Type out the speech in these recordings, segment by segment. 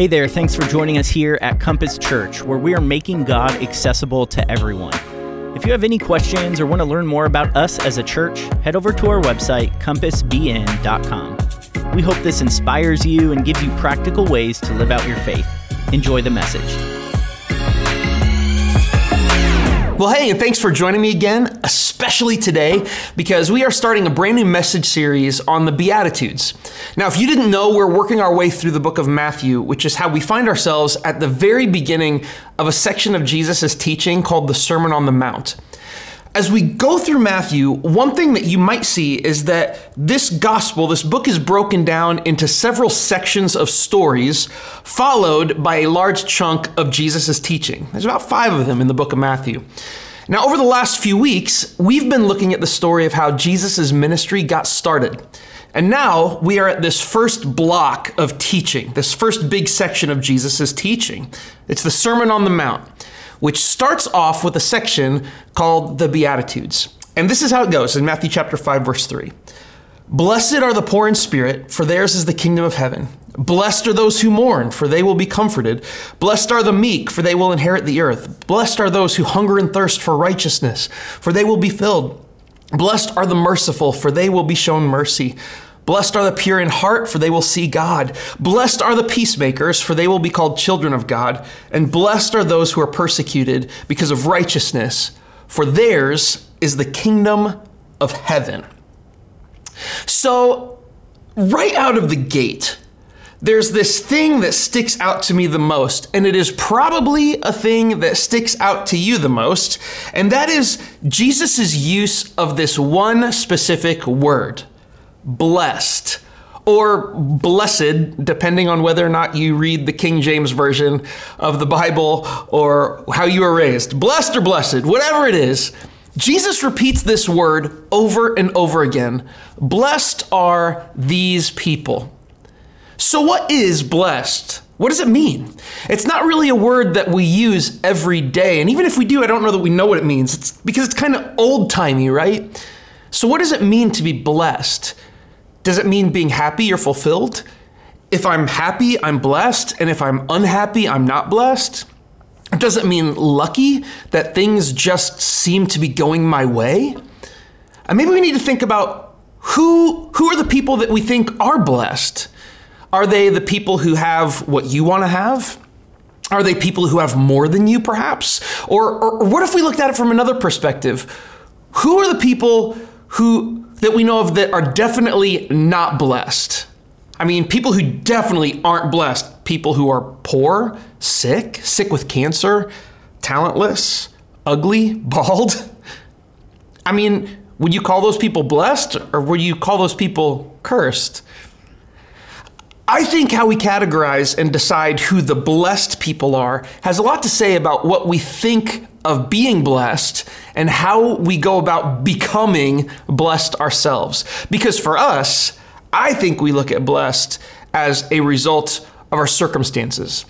Hey there, thanks for joining us here at Compass Church, where we are making God accessible to everyone. If you have any questions or want to learn more about us as a church, head over to our website, compassbn.com. We hope this inspires you and gives you practical ways to live out your faith. Enjoy the message. Well, hey, and thanks for joining me again, especially today, because we are starting a brand new message series on the Beatitudes. Now, if you didn't know, we're working our way through the book of Matthew, which is how we find ourselves at the very beginning of a section of Jesus' teaching called the Sermon on the Mount. As we go through Matthew, one thing that you might see is that this gospel, this book is broken down into several sections of stories, followed by a large chunk of Jesus' teaching. There's about five of them in the book of Matthew. Now, over the last few weeks, we've been looking at the story of how Jesus' ministry got started. And now we are at this first block of teaching, this first big section of Jesus' teaching. It's the Sermon on the Mount which starts off with a section called the Beatitudes. And this is how it goes in Matthew chapter 5 verse 3. Blessed are the poor in spirit, for theirs is the kingdom of heaven. Blessed are those who mourn, for they will be comforted. Blessed are the meek, for they will inherit the earth. Blessed are those who hunger and thirst for righteousness, for they will be filled. Blessed are the merciful, for they will be shown mercy. Blessed are the pure in heart, for they will see God. Blessed are the peacemakers, for they will be called children of God. And blessed are those who are persecuted because of righteousness, for theirs is the kingdom of heaven. So, right out of the gate, there's this thing that sticks out to me the most, and it is probably a thing that sticks out to you the most, and that is Jesus' use of this one specific word blessed or blessed, depending on whether or not you read the King James Version of the Bible or how you were raised. Blessed or blessed, whatever it is, Jesus repeats this word over and over again. Blessed are these people. So, what is blessed? What does it mean? It's not really a word that we use every day. And even if we do, I don't know that we know what it means. It's because it's kind of old timey, right? So, what does it mean to be blessed? Does it mean being happy or fulfilled? If I'm happy, I'm blessed, and if I'm unhappy, I'm not blessed? Does it mean lucky that things just seem to be going my way? And maybe we need to think about who who are the people that we think are blessed? Are they the people who have what you want to have? Are they people who have more than you, perhaps? Or, or what if we looked at it from another perspective? Who are the people who that we know of that are definitely not blessed. I mean, people who definitely aren't blessed, people who are poor, sick, sick with cancer, talentless, ugly, bald. I mean, would you call those people blessed or would you call those people cursed? I think how we categorize and decide who the blessed people are has a lot to say about what we think of being blessed and how we go about becoming blessed ourselves. Because for us, I think we look at blessed as a result of our circumstances.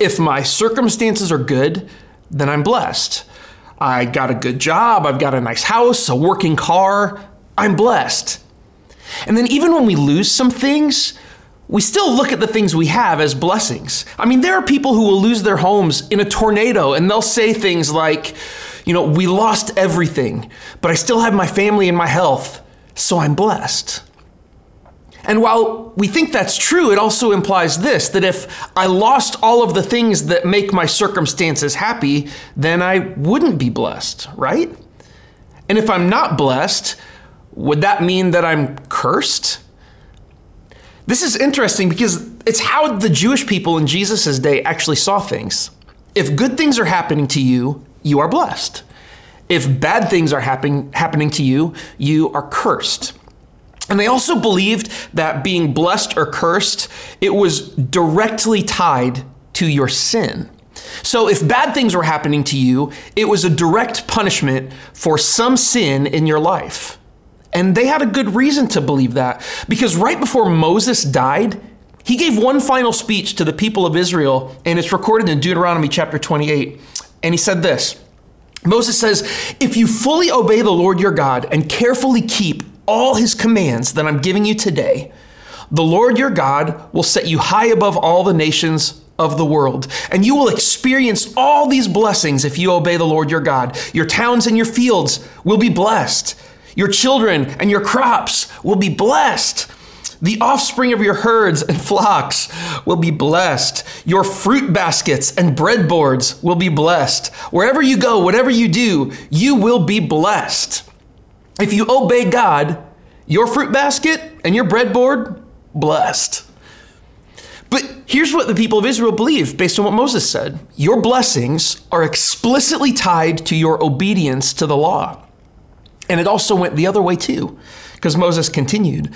If my circumstances are good, then I'm blessed. I got a good job, I've got a nice house, a working car, I'm blessed. And then even when we lose some things, we still look at the things we have as blessings. I mean, there are people who will lose their homes in a tornado and they'll say things like, you know, we lost everything, but I still have my family and my health, so I'm blessed. And while we think that's true, it also implies this that if I lost all of the things that make my circumstances happy, then I wouldn't be blessed, right? And if I'm not blessed, would that mean that I'm cursed? This is interesting because it's how the Jewish people in Jesus' day actually saw things. If good things are happening to you, you are blessed. If bad things are happen- happening to you, you are cursed. And they also believed that being blessed or cursed, it was directly tied to your sin. So if bad things were happening to you, it was a direct punishment for some sin in your life. And they had a good reason to believe that because right before Moses died, he gave one final speech to the people of Israel, and it's recorded in Deuteronomy chapter 28. And he said this Moses says, If you fully obey the Lord your God and carefully keep all his commands that I'm giving you today, The Lord your God will set you high above all the nations of the world. And you will experience all these blessings if you obey the Lord your God. Your towns and your fields will be blessed. Your children and your crops will be blessed. The offspring of your herds and flocks will be blessed. Your fruit baskets and breadboards will be blessed. Wherever you go, whatever you do, you will be blessed. If you obey God, your fruit basket and your breadboard, blessed. But here's what the people of Israel believe based on what Moses said Your blessings are explicitly tied to your obedience to the law. And it also went the other way too, because Moses continued.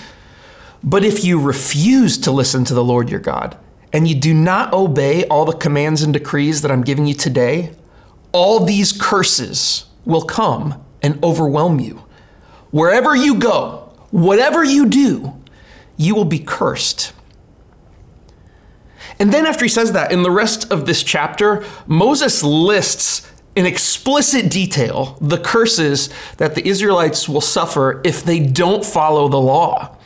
But if you refuse to listen to the Lord your God, and you do not obey all the commands and decrees that I'm giving you today, all these curses will come and overwhelm you. Wherever you go, whatever you do, you will be cursed. And then, after he says that, in the rest of this chapter, Moses lists in explicit detail the curses that the Israelites will suffer if they don't follow the law.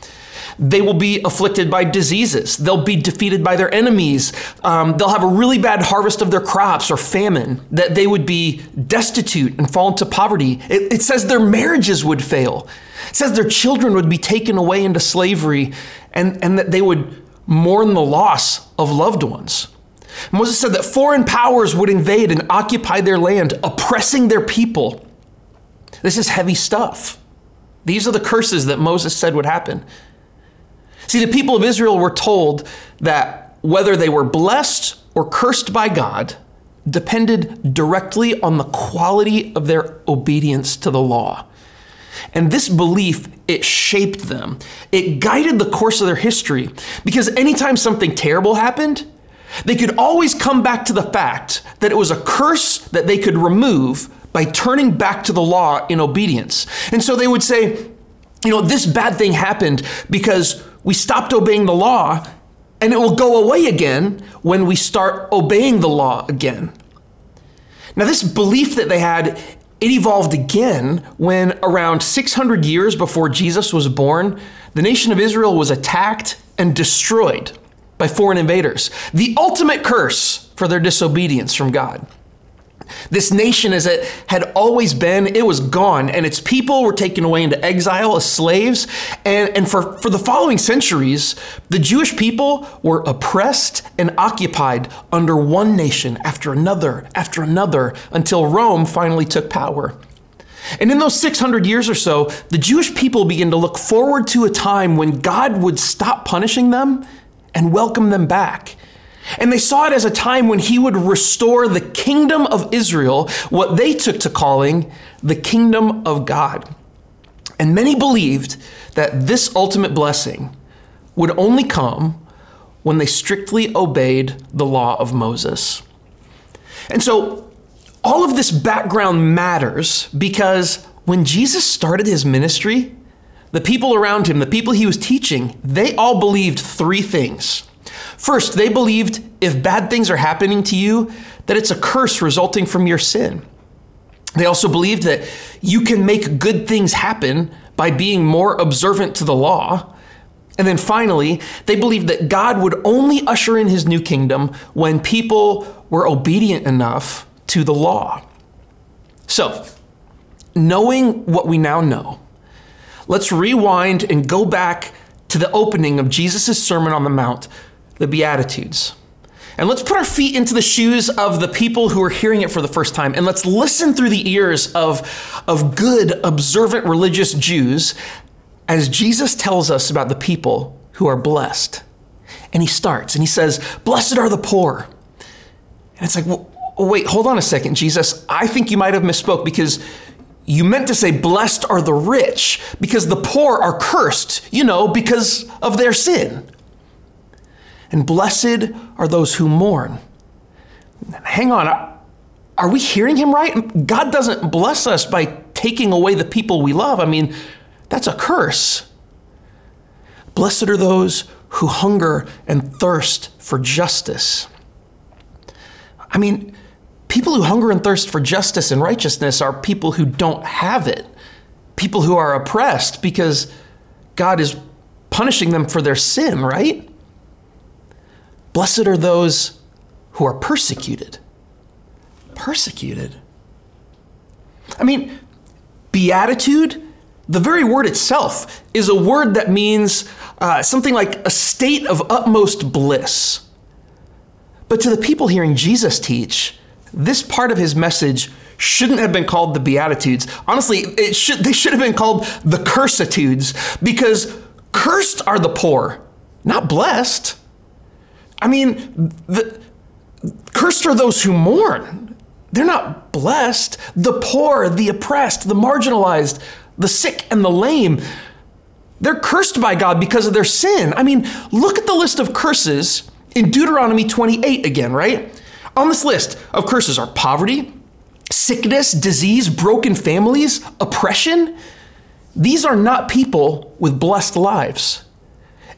They will be afflicted by diseases. They'll be defeated by their enemies. Um, they'll have a really bad harvest of their crops or famine, that they would be destitute and fall into poverty. It, it says their marriages would fail. It says their children would be taken away into slavery and, and that they would mourn the loss of loved ones. Moses said that foreign powers would invade and occupy their land, oppressing their people. This is heavy stuff. These are the curses that Moses said would happen. See, the people of Israel were told that whether they were blessed or cursed by God depended directly on the quality of their obedience to the law. And this belief, it shaped them. It guided the course of their history because anytime something terrible happened, they could always come back to the fact that it was a curse that they could remove by turning back to the law in obedience. And so they would say, you know, this bad thing happened because we stopped obeying the law, and it will go away again when we start obeying the law again. Now, this belief that they had, it evolved again when around 600 years before Jesus was born, the nation of Israel was attacked and destroyed by foreign invaders. The ultimate curse for their disobedience from God. This nation, as it had always been, it was gone, and its people were taken away into exile as slaves. And, and for, for the following centuries, the Jewish people were oppressed and occupied under one nation after another, after another, until Rome finally took power. And in those 600 years or so, the Jewish people began to look forward to a time when God would stop punishing them and welcome them back. And they saw it as a time when he would restore the kingdom of Israel, what they took to calling the kingdom of God. And many believed that this ultimate blessing would only come when they strictly obeyed the law of Moses. And so, all of this background matters because when Jesus started his ministry, the people around him, the people he was teaching, they all believed three things. First, they believed if bad things are happening to you, that it's a curse resulting from your sin. They also believed that you can make good things happen by being more observant to the law. And then finally, they believed that God would only usher in his new kingdom when people were obedient enough to the law. So, knowing what we now know, let's rewind and go back to the opening of Jesus' Sermon on the Mount the Beatitudes. And let's put our feet into the shoes of the people who are hearing it for the first time. And let's listen through the ears of, of good, observant religious Jews as Jesus tells us about the people who are blessed. And he starts and he says, Blessed are the poor. And it's like, well, wait, hold on a second, Jesus. I think you might have misspoke because you meant to say, Blessed are the rich, because the poor are cursed, you know, because of their sin and blessed are those who mourn. Hang on, are we hearing him right? God doesn't bless us by taking away the people we love. I mean, that's a curse. Blessed are those who hunger and thirst for justice. I mean, people who hunger and thirst for justice and righteousness are people who don't have it, people who are oppressed because God is punishing them for their sin, right? Blessed are those who are persecuted. Persecuted. I mean, beatitude, the very word itself, is a word that means uh, something like a state of utmost bliss. But to the people hearing Jesus teach, this part of his message shouldn't have been called the Beatitudes. Honestly, it should, they should have been called the Cursitudes because cursed are the poor, not blessed. I mean, the, cursed are those who mourn. They're not blessed. The poor, the oppressed, the marginalized, the sick, and the lame, they're cursed by God because of their sin. I mean, look at the list of curses in Deuteronomy 28 again, right? On this list of curses are poverty, sickness, disease, broken families, oppression. These are not people with blessed lives.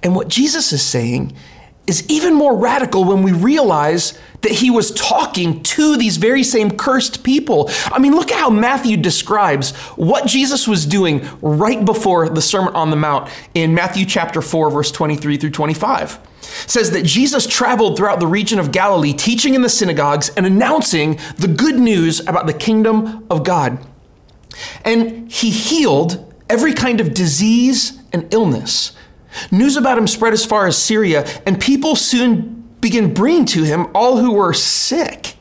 And what Jesus is saying is even more radical when we realize that he was talking to these very same cursed people. I mean, look at how Matthew describes what Jesus was doing right before the Sermon on the Mount in Matthew chapter 4, verse 23 through 25 says that Jesus traveled throughout the region of Galilee, teaching in the synagogues and announcing the good news about the kingdom of God. And he healed every kind of disease and illness. News about him spread as far as Syria, and people soon began bringing to him all who were sick.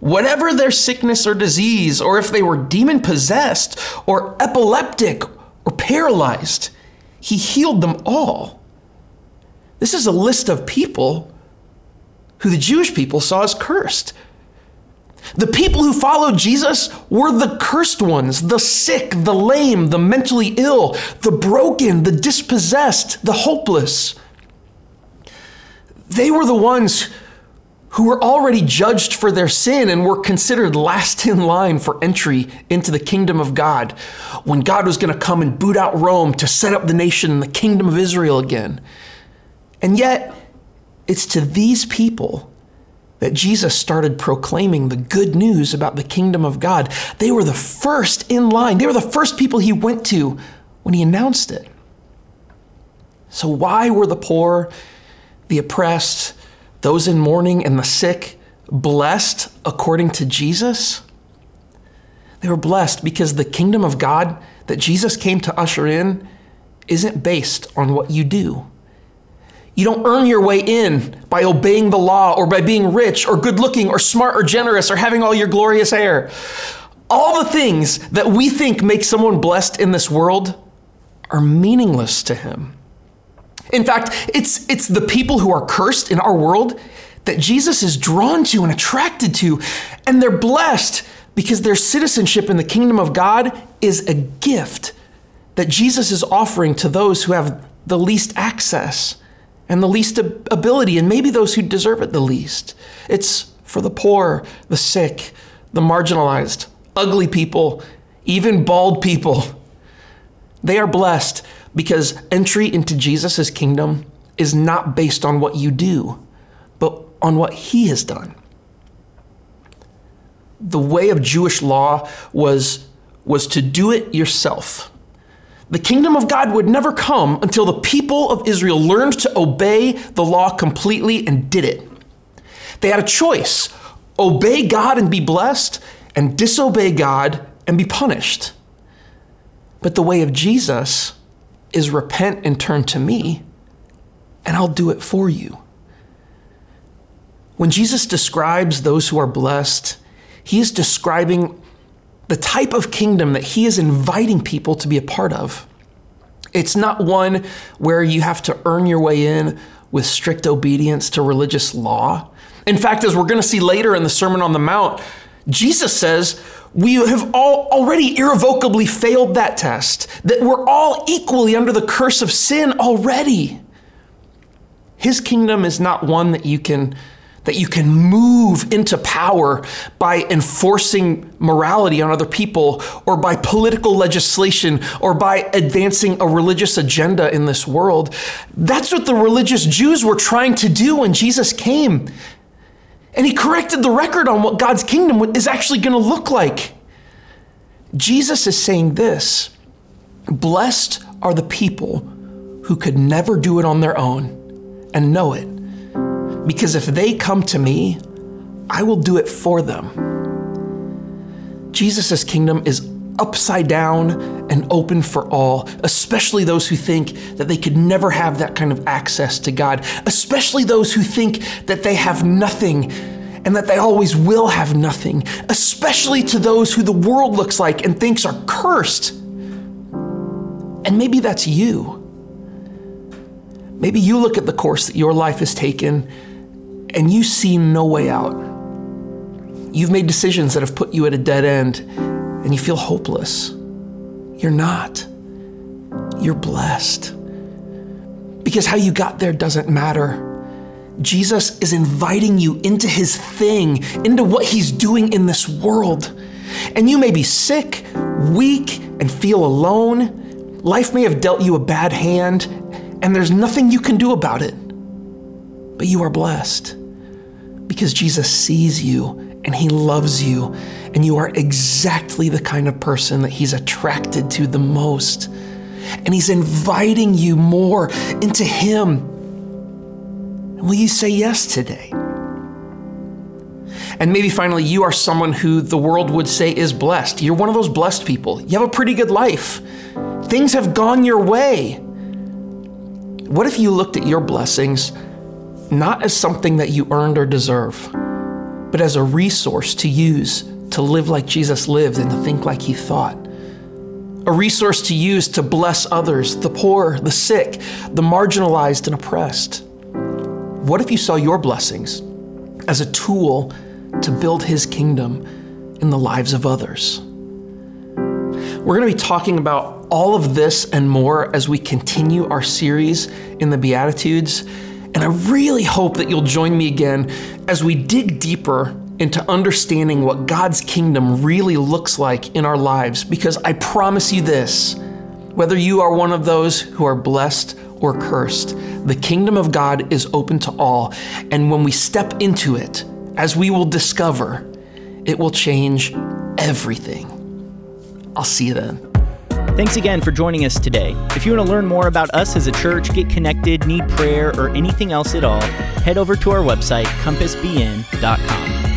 Whatever their sickness or disease, or if they were demon possessed, or epileptic, or paralyzed, he healed them all. This is a list of people who the Jewish people saw as cursed. The people who followed Jesus were the cursed ones, the sick, the lame, the mentally ill, the broken, the dispossessed, the hopeless. They were the ones who were already judged for their sin and were considered last in line for entry into the kingdom of God when God was going to come and boot out Rome to set up the nation and the kingdom of Israel again. And yet, it's to these people that Jesus started proclaiming the good news about the kingdom of God. They were the first in line, they were the first people he went to when he announced it. So, why were the poor, the oppressed, those in mourning, and the sick blessed according to Jesus? They were blessed because the kingdom of God that Jesus came to usher in isn't based on what you do. You don't earn your way in by obeying the law or by being rich or good looking or smart or generous or having all your glorious hair. All the things that we think make someone blessed in this world are meaningless to him. In fact, it's, it's the people who are cursed in our world that Jesus is drawn to and attracted to, and they're blessed because their citizenship in the kingdom of God is a gift that Jesus is offering to those who have the least access and the least ability, and maybe those who deserve it the least. It's for the poor, the sick, the marginalized, ugly people, even bald people. They are blessed because entry into Jesus' kingdom is not based on what you do, but on what he has done. The way of Jewish law was, was to do it yourself. The kingdom of God would never come until the people of Israel learned to obey the law completely and did it. They had a choice obey God and be blessed, and disobey God and be punished. But the way of Jesus is repent and turn to me, and I'll do it for you. When Jesus describes those who are blessed, he is describing the type of kingdom that he is inviting people to be a part of. It's not one where you have to earn your way in with strict obedience to religious law. In fact, as we're going to see later in the Sermon on the Mount, Jesus says we have all already irrevocably failed that test, that we're all equally under the curse of sin already. His kingdom is not one that you can that you can move into power by enforcing morality on other people or by political legislation or by advancing a religious agenda in this world. That's what the religious Jews were trying to do when Jesus came. And he corrected the record on what God's kingdom is actually going to look like. Jesus is saying this Blessed are the people who could never do it on their own and know it. Because if they come to me, I will do it for them. Jesus' kingdom is upside down and open for all, especially those who think that they could never have that kind of access to God, especially those who think that they have nothing and that they always will have nothing, especially to those who the world looks like and thinks are cursed. And maybe that's you. Maybe you look at the course that your life has taken and you see no way out. You've made decisions that have put you at a dead end and you feel hopeless. You're not. You're blessed. Because how you got there doesn't matter. Jesus is inviting you into his thing, into what he's doing in this world. And you may be sick, weak, and feel alone. Life may have dealt you a bad hand, and there's nothing you can do about it. But you are blessed because Jesus sees you and he loves you, and you are exactly the kind of person that he's attracted to the most. And he's inviting you more into him. Will you say yes today? And maybe finally, you are someone who the world would say is blessed. You're one of those blessed people. You have a pretty good life. Things have gone your way. What if you looked at your blessings not as something that you earned or deserve? but as a resource to use to live like Jesus lived and to think like he thought. A resource to use to bless others, the poor, the sick, the marginalized and oppressed. What if you saw your blessings as a tool to build his kingdom in the lives of others? We're going to be talking about all of this and more as we continue our series in the Beatitudes. And I really hope that you'll join me again as we dig deeper into understanding what God's kingdom really looks like in our lives. Because I promise you this whether you are one of those who are blessed or cursed, the kingdom of God is open to all. And when we step into it, as we will discover, it will change everything. I'll see you then. Thanks again for joining us today. If you want to learn more about us as a church, get connected, need prayer, or anything else at all, head over to our website, compassbn.com.